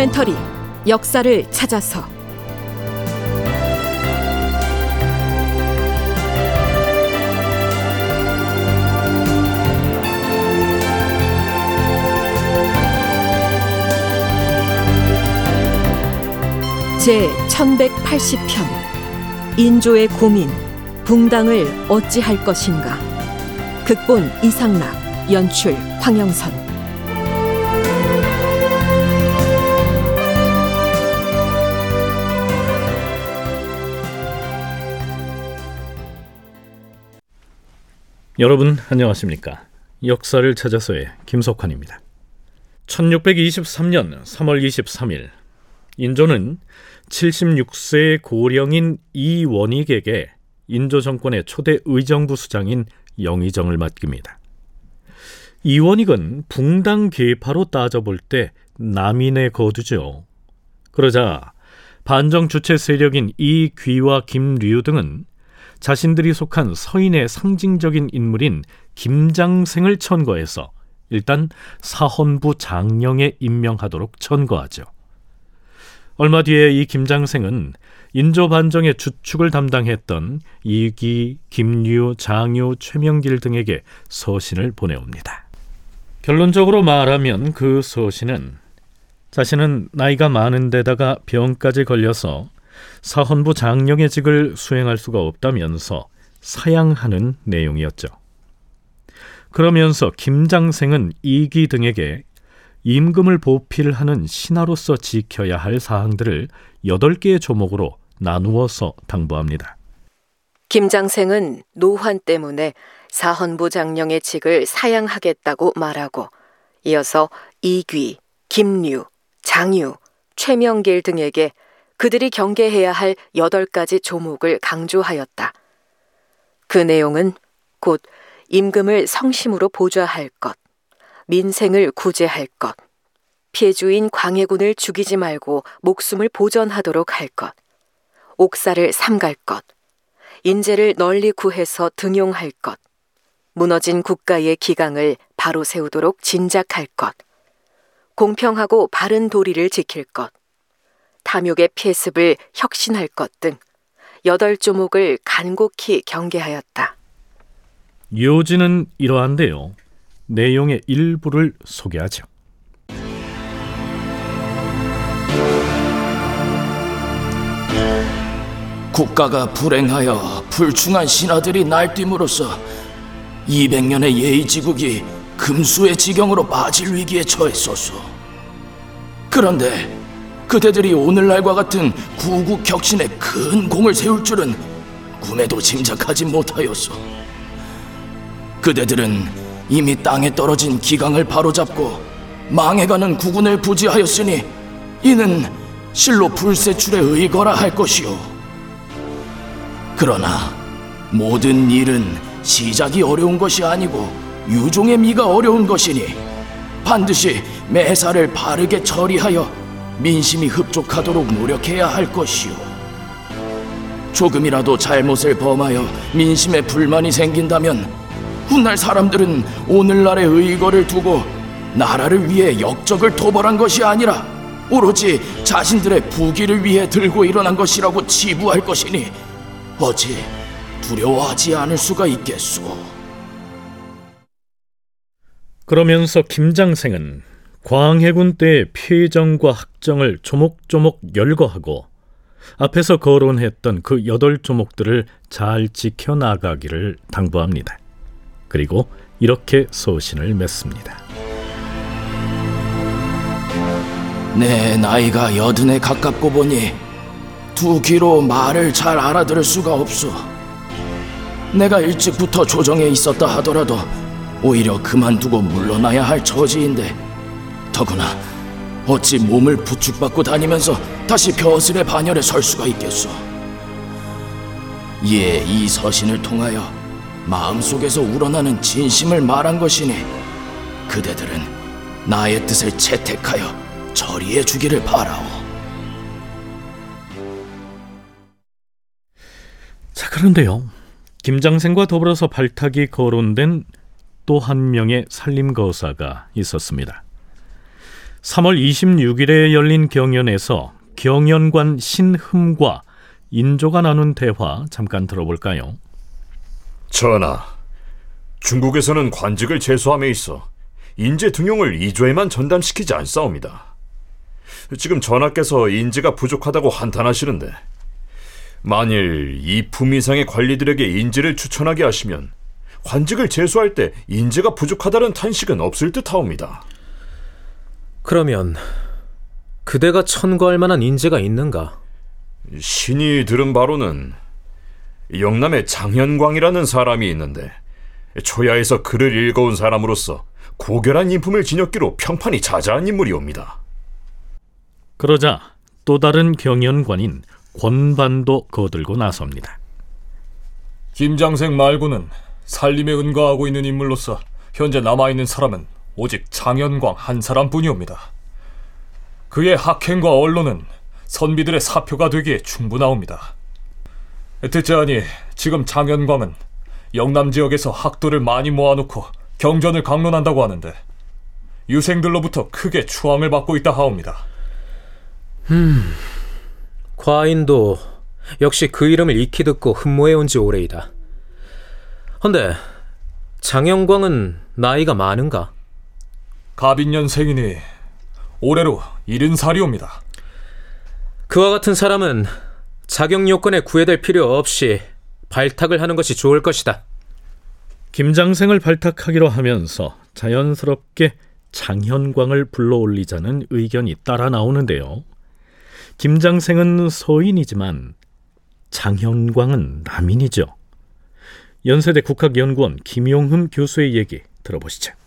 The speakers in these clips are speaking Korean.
다큐멘터리 역사를 찾아서. 제 1180편 인조의 고민 붕당을 어찌할 것인가. 극본 이상락 연출 황영선 여러분 안녕하십니까? 역사를 찾아서의 김석환입니다. 1623년 3월 23일 인조는 76세의 고령인 이원익에게 인조 정권의 초대 의정부 수장인 영의정을 맡깁니다. 이원익은 붕당 계파로 따져볼 때 남인의 거두죠. 그러자 반정 주체 세력인 이귀와 김류 등은 자신들이 속한 서인의 상징적인 인물인 김장생을 천거해서 일단 사헌부 장령에 임명하도록 천거하죠. 얼마 뒤에 이 김장생은 인조 반정의 주축을 담당했던 이기, 김류, 장유, 최명길 등에게 서신을 보내옵니다. 결론적으로 말하면 그 서신은 자신은 나이가 많은 데다가 병까지 걸려서 사헌부 장령의 직을 수행할 수가 없다면서 사양하는 내용이었죠. 그러면서 김장생은 이기 등에게 임금을 보필하는 신하로서 지켜야 할 사항들을 8개의 조목으로 나누어서 당부합니다. 김장생은 노환 때문에 사헌부 장령의 직을 사양하겠다고 말하고 이어서 이귀, 김류, 장유, 최명길 등에게 그들이 경계해야 할 여덟 가지 조목을 강조하였다. 그 내용은 곧 임금을 성심으로 보좌할 것, 민생을 구제할 것, 피해주인 광해군을 죽이지 말고 목숨을 보전하도록 할 것, 옥사를 삼갈 것, 인재를 널리 구해서 등용할 것, 무너진 국가의 기강을 바로 세우도록 진작할 것, 공평하고 바른 도리를 지킬 것, 탐욕의 폐습을 혁신할 것 등 여덟 조목을 간곡히 경계하였다. 요지는 이러한데요. 내용의 일부를 소개하죠. 국가가 불행하여 불충한 신하들이 날뛰므로써 200년의 예의지국이 금수의 지경으로 빠질 위기에 처했소서. 그런데 그대들이 오늘날과 같은 구국 격신에 큰 공을 세울 줄은 꿈에도 짐작하지 못하였소. 그대들은 이미 땅에 떨어진 기강을 바로잡고 망해가는 국군을 부지하였으니 이는 실로 불세출에 의거라 할 것이오. 그러나 모든 일은 시작이 어려운 것이 아니고 유종의 미가 어려운 것이니 반드시 매사를 바르게 처리하여 민심이 흡족하도록 노력해야 할 것이오. 조금이라도 잘못을 범하여 민심에 불만이 생긴다면 훗날 사람들은 오늘날의 의거를 두고 나라를 위해 역적을 토벌한 것이 아니라 오로지 자신들의 부귀를 위해 들고 일어난 것이라고 치부할 것이니 어찌 두려워하지 않을 수가 있겠소. 그러면서 김장생은 광해군 때의 폐정과 학정을 조목조목 열거하고 앞에서 거론했던 그 여덟 조목들을 잘 지켜나가기를 당부합니다. 그리고 이렇게 소신을 맺습니다. 내 나이가 여든에 가깝고 보니 두 귀로 말을 잘 알아들을 수가 없소. 내가 일찍부터 조정에 있었다 하더라도 오히려 그만두고 물러나야 할 처지인데 더구나 어찌 몸을 부축받고 다니면서 다시 벼슬의 반열에 설 수가 있겠소. 이에 이 서신을 통하여 마음속에서 우러나는 진심을 말한 것이니 그대들은 나의 뜻을 채택하여 처리해 주기를 바라오. 자, 그런데요. 김장생과 더불어서 발탁이 거론된 또 한 명의 살림거사가 있었습니다. 3월 26일에 열린 경연에서 경연관 신흠과 인조가 나눈 대화 잠깐 들어볼까요? 전하, 중국에서는 관직을 제수함에 있어 인재 등용을 이조에만 전담시키지 않사옵니다. 지금 전하께서 인재가 부족하다고 한탄하시는데 만일 이품 이상의 관리들에게 인재를 추천하게 하시면 관직을 제수할 때 인재가 부족하다는 탄식은 없을 듯하옵니다. 그러면 그대가 천거할 만한 인재가 있는가? 신이 들은 바로는 영남에 장현광이라는 사람이 있는데 초야에서 글을 읽어온 사람으로서 고결한 인품을 지녔기로 평판이 자자한 인물이옵니다. 그러자 또 다른 경연관인 권반도 거들고 나섭니다. 김장생 말고는 살림에 은거하고 있는 인물로서 현재 남아있는 사람은 오직 장현광 한 사람뿐이옵니다. 그의 학행과 언론은 선비들의 사표가 되기에 충분하옵니다. 듣자하니 지금 장현광은 영남 지역에서 학도를 많이 모아놓고 경전을 강론한다고 하는데 유생들로부터 크게 추앙을 받고 있다 하옵니다. 음, 과인도 역시 그 이름을 익히 듣고 흠모해온 지 오래이다. 헌데 장영광은 나이가 많은가? 가빈년 생이니 올해로 일흔 살이옵니다. 그와 같은 사람은 자격 요건에 구애될 필요 없이 발탁을 하는 것이 좋을 것이다. 김장생을 발탁하기로 하면서 자연스럽게 장현광을 불러올리자는 의견이 따라 나오는데요. 김장생은 서인이지만 장현광은 남인이죠. 연세대 국학연구원 김용흠 교수의 얘기 들어보시죠.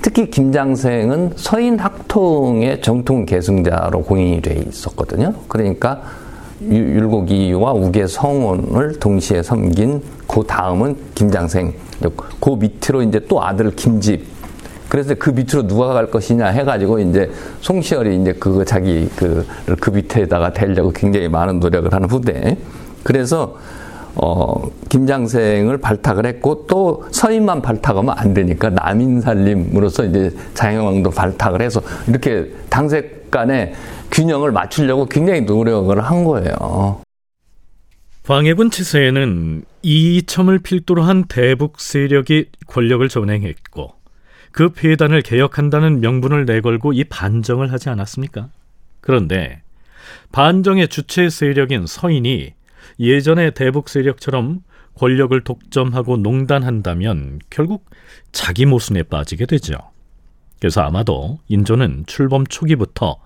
특히 김장생은 서인 학통의 정통 계승자로 공인이 돼 있었거든요. 그러니까 율곡이와 우계성원을 동시에 섬긴 그 다음은 김장생, 그 밑으로 이제 또 아들 김집. 그래서 그 밑으로 누가 갈 것이냐 해가지고 이제 송시열이 이제 그 자기 그, 그 밑에다가 대려고 굉장히 많은 노력을 하는 후대. 그래서 어, 김장생을 발탁을 했고 또 서인만 발탁하면 안 되니까 남인살림으로서 이제 장영왕도 발탁을 해서 이렇게 당색 간에 균형을 맞추려고 굉장히 노력을 한 거예요. 광해군 치세에는 이이첨을 필두로 한 대북 세력이 권력을 전행했고 그 폐단을 개혁한다는 명분을 내걸고 이 반정을 하지 않았습니까? 그런데 반정의 주체 세력인 서인이 예전의 대북 세력처럼 권력을 독점하고 농단한다면 결국 자기 모순에 빠지게 되죠. 그래서 아마도 인조는 출범 초기부터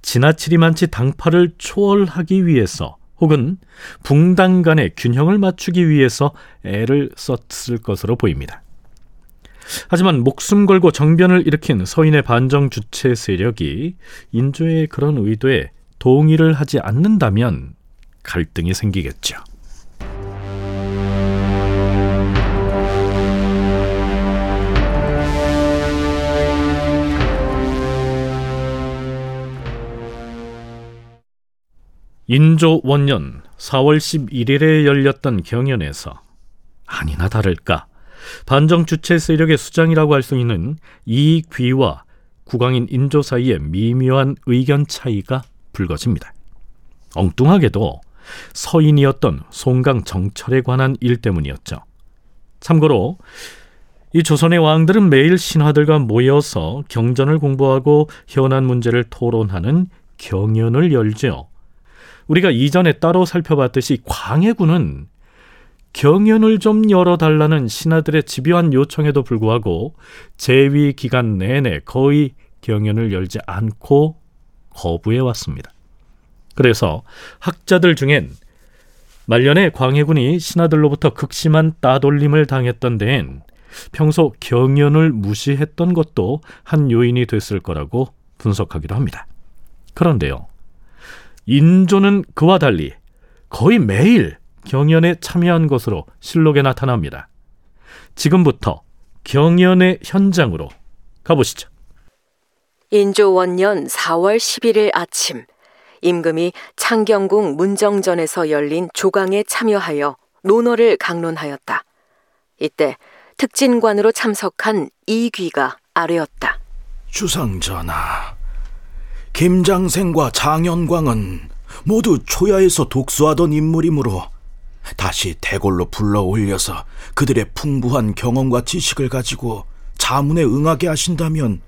지나치리만치 당파를 초월하기 위해서 혹은 붕당 간의 균형을 맞추기 위해서 애를 썼을 것으로 보입니다. 하지만 목숨 걸고 정변을 일으킨 서인의 반정 주체 세력이 인조의 그런 의도에 동의를 하지 않는다면 갈등이 생기겠죠. 인조 원년 4월 11일에 열렸던 경연에서 아니나 다를까 반정 주체 세력의 수장이라고 할 수 있는 이귀와 국왕인 인조 사이에 미묘한 의견 차이가 불거집니다. 엉뚱하게도 서인이었던 송강 정철에 관한 일 때문이었죠. 참고로 이 조선의 왕들은 매일 신하들과 모여서 경전을 공부하고 현안 문제를 토론하는 경연을 열죠. 우리가 이전에 따로 살펴봤듯이 광해군은 경연을 좀 열어달라는 신하들의 집요한 요청에도 불구하고 재위 기간 내내 거의 경연을 열지 않고 거부해 왔습니다. 그래서 학자들 중엔 말년에 광해군이 신하들로부터 극심한 따돌림을 당했던 데엔 평소 경연을 무시했던 것도 한 요인이 됐을 거라고 분석하기도 합니다. 그런데요. 인조는 그와 달리 거의 매일 경연에 참여한 것으로 실록에 나타납니다. 지금부터 경연의 현장으로 가보시죠. 인조 원년 4월 11일 아침 임금이 창경궁 문정전에서 열린 조강에 참여하여 논어를 강론하였다. 이때 특진관으로 참석한 이귀가 아뢰었다. 주상 전하, 김장생과 장현광은 모두 초야에서 독수하던 인물이므로 다시 대궐로 불러 올려서 그들의 풍부한 경험과 지식을 가지고 자문에 응하게 하신다면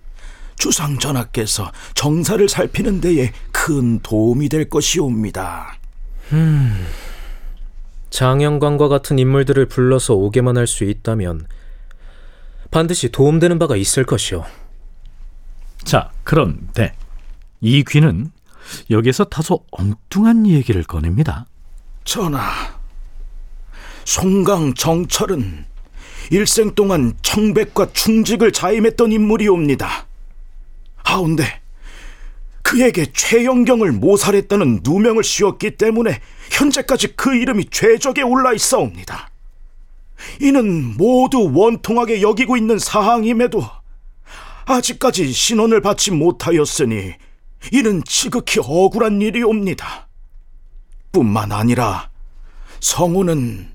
주상 전하께서 정사를 살피는 데에 큰 도움이 될 것이옵니다. 음, 장영광과 같은 인물들을 불러서 오게만 할 수 있다면 반드시 도움되는 바가 있을 것이오. 자, 그런데 이 귀는 여기서 다소 엉뚱한 얘기를 꺼냅니다. 전하, 송강 정철은 일생 동안 청백과 충직을 자임했던 인물이옵니다. 하운데 그에게 최영경을 모살했다는 누명을 씌웠기 때문에 현재까지 그 이름이 죄적에 올라 있사옵니다. 이는 모두 원통하게 여기고 있는 사항임에도 아직까지 신원을 받지 못하였으니 이는 지극히 억울한 일이옵니다. 뿐만 아니라 성우는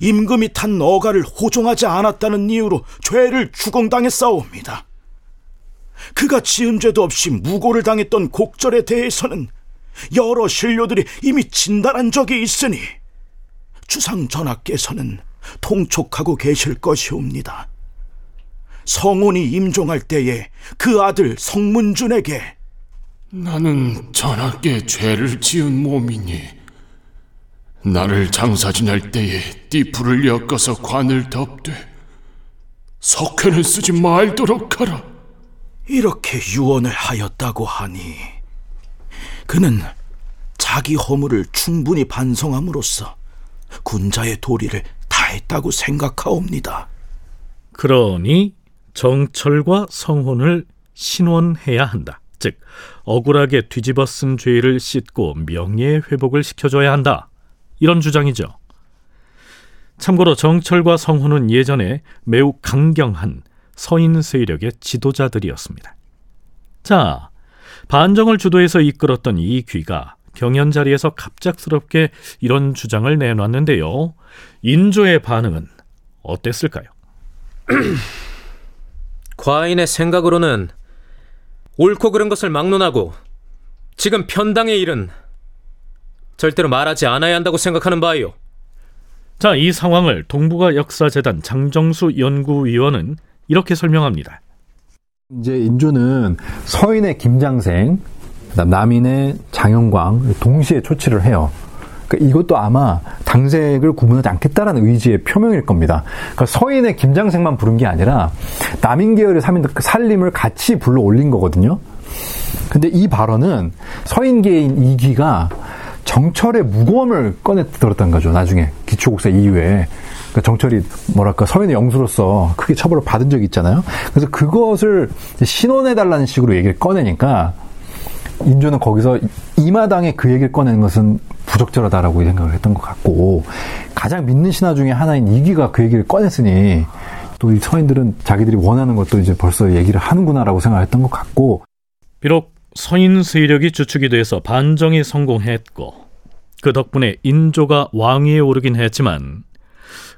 임금이 탄 어가를 호종하지 않았다는 이유로 죄를 추궁당했사옵니다. 그가 지은 죄도 없이 무고를 당했던 곡절에 대해서는 여러 신료들이 이미 진단한 적이 있으니 주상 전하께서는 통촉하고 계실 것이옵니다. 성운이 임종할 때에 그 아들 성문준에게 나는 전하께 죄를 지은 몸이니 나를 장사 지낼 때에 띠풀을 엮어서 관을 덮되 석회는 쓰지 말도록 하라. 이렇게 유언을 하였다고 하니 그는 자기 허물을 충분히 반성함으로써 군자의 도리를 다했다고 생각하옵니다. 그러니 정철과 성혼을 신원해야 한다. 즉 억울하게 뒤집어 쓴 죄를 씻고 명예 회복을 시켜줘야 한다. 이런 주장이죠. 참고로 정철과 성혼은 예전에 매우 강경한 서인 세력의 지도자들이었습니다. 자, 반정을 주도해서 이끌었던 이 귀가 경연 자리에서 갑작스럽게 이런 주장을 내놨는데요. 인조의 반응은 어땠을까요? 과인의 생각으로는 옳고 그른 것을 막론하고 지금 편당의 일은 절대로 말하지 않아야 한다고 생각하는 바이오. 자, 이 상황을 동북아 역사재단 장정수 연구위원은 이렇게 설명합니다. 이제 인조는 서인의 김장생, 남인의 장영광 동시에 초치를 해요. 그러니까 이것도 아마 당색을 구분하지 않겠다라는 의지의 표명일 겁니다. 그러니까 서인의 김장생만 부른 게 아니라 남인 계열의 삼인들 살림을 같이 불러 올린 거거든요. 근데 이 발언은 서인계인 이기가 정철의 무고함을 꺼내 들었던 거죠. 나중에 기초국사 이후에 그러니까 정철이 뭐랄까 서인의 영수로서 크게 처벌을 받은 적이 있잖아요. 그래서 그것을 신원해 달라는 식으로 얘기를 꺼내니까 인조는 거기서 이마당에 그 얘기를 꺼내는 것은 부적절하다라고 생각을 했던 것 같고 가장 믿는 신하 중에 하나인 이기가 그 얘기를 꺼냈으니 또 이 서인들은 자기들이 원하는 것도 이제 벌써 얘기를 하는구나라고 생각했던 것 같고 비록 서인 세력이 주축이 돼서 반정이 성공했고 그 덕분에 인조가 왕위에 오르긴 했지만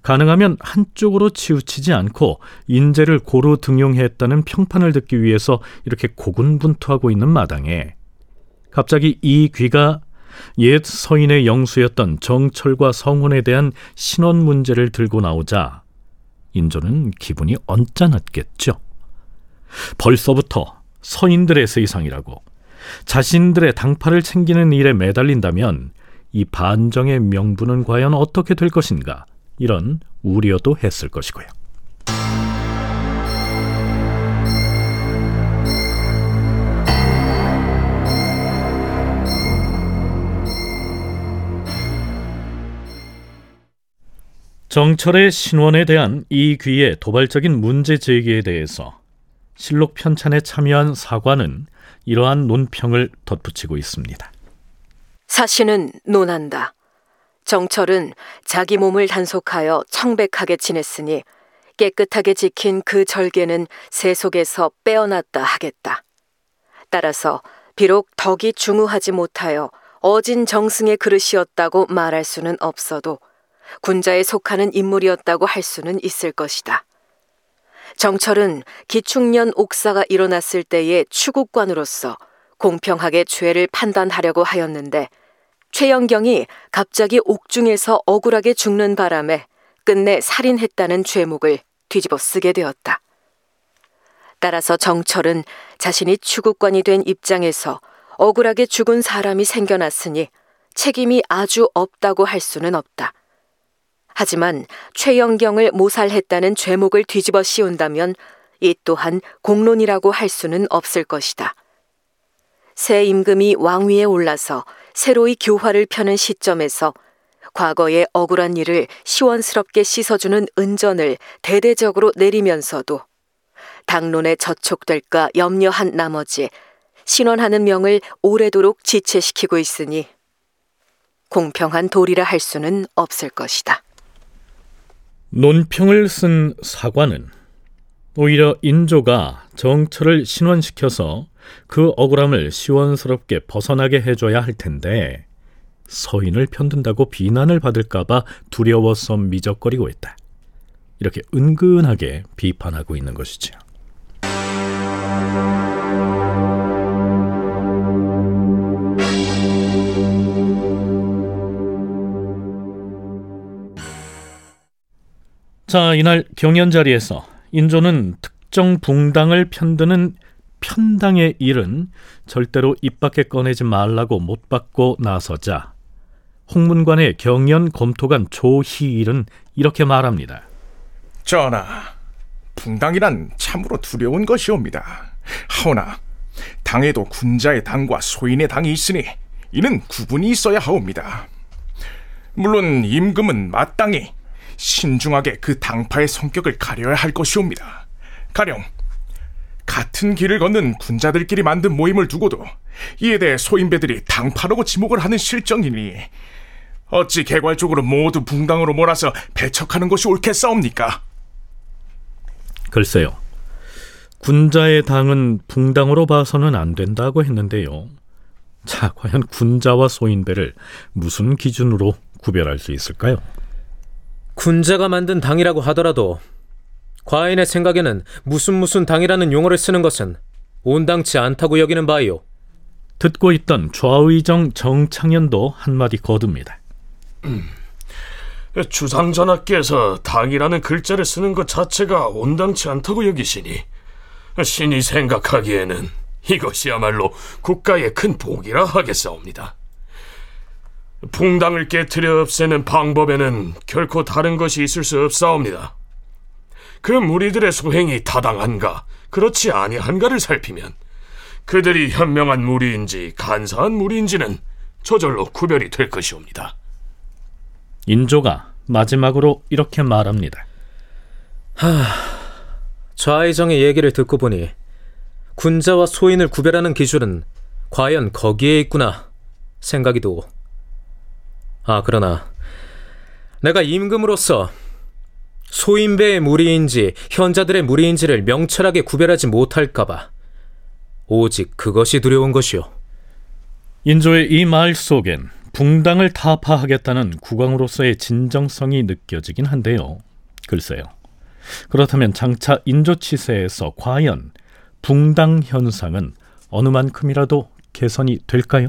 가능하면 한쪽으로 치우치지 않고 인재를 고루 등용했다는 평판을 듣기 위해서 이렇게 고군분투하고 있는 마당에 갑자기 이 귀가 옛 서인의 영수였던 정철과 성훈에 대한 신원 문제를 들고 나오자 인조는 기분이 언짢았겠죠. 벌써부터 서인들의 세상이라고 자신들의 당파를 챙기는 일에 매달린다면 이 반정의 명분은 과연 어떻게 될 것인가 이런 우려도 했을 것이고요. 정철의 신원에 대한 이 귀의 도발적인 문제 제기에 대해서 실록 편찬에 참여한 사관은 이러한 논평을 덧붙이고 있습니다. 사신은 논한다. 정철은 자기 몸을 단속하여 청백하게 지냈으니 깨끗하게 지킨 그 절개는 세속에서 빼어났다 하겠다. 따라서 비록 덕이 중후하지 못하여 어진 정승의 그릇이었다고 말할 수는 없어도 군자에 속하는 인물이었다고 할 수는 있을 것이다. 정철은 기축년 옥사가 일어났을 때의 추국관으로서 공평하게 죄를 판단하려고 하였는데 최영경이 갑자기 옥중에서 억울하게 죽는 바람에 끝내 살인했다는 죄목을 뒤집어 쓰게 되었다. 따라서 정철은 자신이 추국관이 된 입장에서 억울하게 죽은 사람이 생겨났으니 책임이 아주 없다고 할 수는 없다. 하지만 최영경을 모살했다는 죄목을 뒤집어 씌운다면 이 또한 공론이라고 할 수는 없을 것이다. 새 임금이 왕위에 올라서 새로이 교화를 펴는 시점에서 과거의 억울한 일을 시원스럽게 씻어주는 은전을 대대적으로 내리면서도 당론에 저촉될까 염려한 나머지 신원하는 명을 오래도록 지체시키고 있으니 공평한 도리라 할 수는 없을 것이다. 논평을 쓴 사관은 오히려 인조가 정철을 신원시켜서 그 억울함을 시원스럽게 벗어나게 해줘야 할 텐데 서인을 편든다고 비난을 받을까봐 두려워서 미적거리고 있다. 이렇게 은근하게 비판하고 있는 것이지요. 자, 이날 경연 자리에서 인조는 특정 붕당을 편드는 편당의 일은 절대로 입 밖에 꺼내지 말라고 못 받고 나서자 홍문관의 경연 검토관 조희일은 이렇게 말합니다. 전하, 붕당이란 참으로 두려운 것이옵니다. 하오나 당에도 군자의 당과 소인의 당이 있으니 이는 구분이 있어야 하옵니다. 물론 임금은 마땅히 신중하게 그 당파의 성격을 가려야 할 것이옵니다. 가령 같은 길을 걷는 군자들끼리 만든 모임을 두고도 이에 대해 소인배들이 당파라고 지목을 하는 실정이니 어찌 개괄적으로 모두 붕당으로 몰아서 배척하는 것이 옳겠사옵니까? 글쎄요. 군자의 당은 붕당으로 봐서는 안 된다고 했는데요. 자, 과연 군자와 소인배를 무슨 기준으로 구별할 수 있을까요? 군자가 만든 당이라고 하더라도 과인의 생각에는 무슨 무슨 당이라는 용어를 쓰는 것은 온당치 않다고 여기는 바이오. 듣고 있던 좌의정 정창현도 한마디 거둡니다. 음, 주상 전하께서 당이라는 글자를 쓰는 것 자체가 온당치 않다고 여기시니 신이 생각하기에는 이것이야말로 국가의 큰 복이라 하겠사옵니다. 붕당을 깨뜨려 없애는 방법에는 결코 다른 것이 있을 수 없사옵니다. 그 무리들의 소행이 타당한가, 그렇지 아니한가를 살피면 그들이 현명한 무리인지 간사한 무리인지는 저절로 구별이 될 것이옵니다. 인조가 마지막으로 이렇게 말합니다. 하, 좌의정의 얘기를 듣고 보니 군자와 소인을 구별하는 기준은 과연 거기에 있구나 생각이 도. 아 그러나 내가 임금으로서 소인배의 무리인지 현자들의 무리인지를 명철하게 구별하지 못할까봐 오직 그것이 두려운 것이오. 인조의 이 말 속엔 붕당을 타파하겠다는 국왕으로서의 진정성이 느껴지긴 한데요. 글쎄요. 그렇다면 장차 인조 치세에서 과연 붕당 현상은 어느 만큼이라도 개선이 될까요?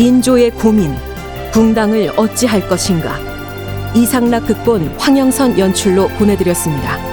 인조의 고민 붕당을 어찌할 것인가 이상락 극본 황영선 연출로 보내드렸습니다.